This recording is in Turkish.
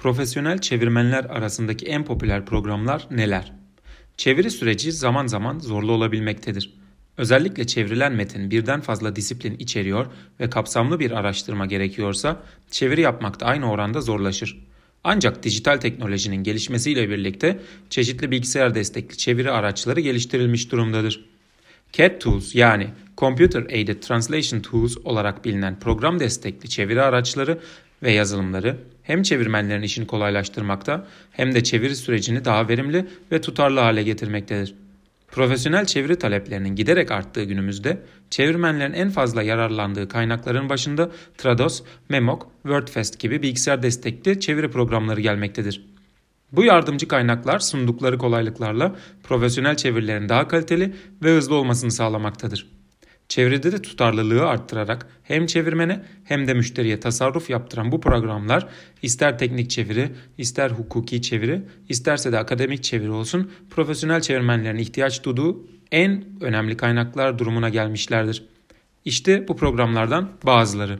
Profesyonel çevirmenler arasındaki en popüler programlar neler? Çeviri süreci zaman zaman zorlu olabilmektedir. Özellikle çevrilen metin birden fazla disiplin içeriyor ve kapsamlı bir araştırma gerekiyorsa çeviri yapmak da aynı oranda zorlaşır. Ancak dijital teknolojinin gelişmesiyle birlikte çeşitli bilgisayar destekli çeviri araçları geliştirilmiş durumdadır. CAT Tools yani Computer Aided Translation Tools olarak bilinen program destekli çeviri araçları ve yazılımları hem çevirmenlerin işini kolaylaştırmakta hem de çeviri sürecini daha verimli ve tutarlı hale getirmektedir. Profesyonel çeviri taleplerinin giderek arttığı günümüzde çevirmenlerin en fazla yararlandığı kaynakların başında Trados, Memok, WordFest gibi bilgisayar destekli çeviri programları gelmektedir. Bu yardımcı kaynaklar sundukları kolaylıklarla profesyonel çevirilerin daha kaliteli ve hızlı olmasını sağlamaktadır. Çevrede de tutarlılığı arttırarak hem çevirmene hem de müşteriye tasarruf yaptıran bu programlar ister teknik çeviri, ister hukuki çeviri, isterse de akademik çeviri olsun profesyonel çevirmenlerin ihtiyaç duyduğu en önemli kaynaklar durumuna gelmişlerdir. İşte bu programlardan bazıları.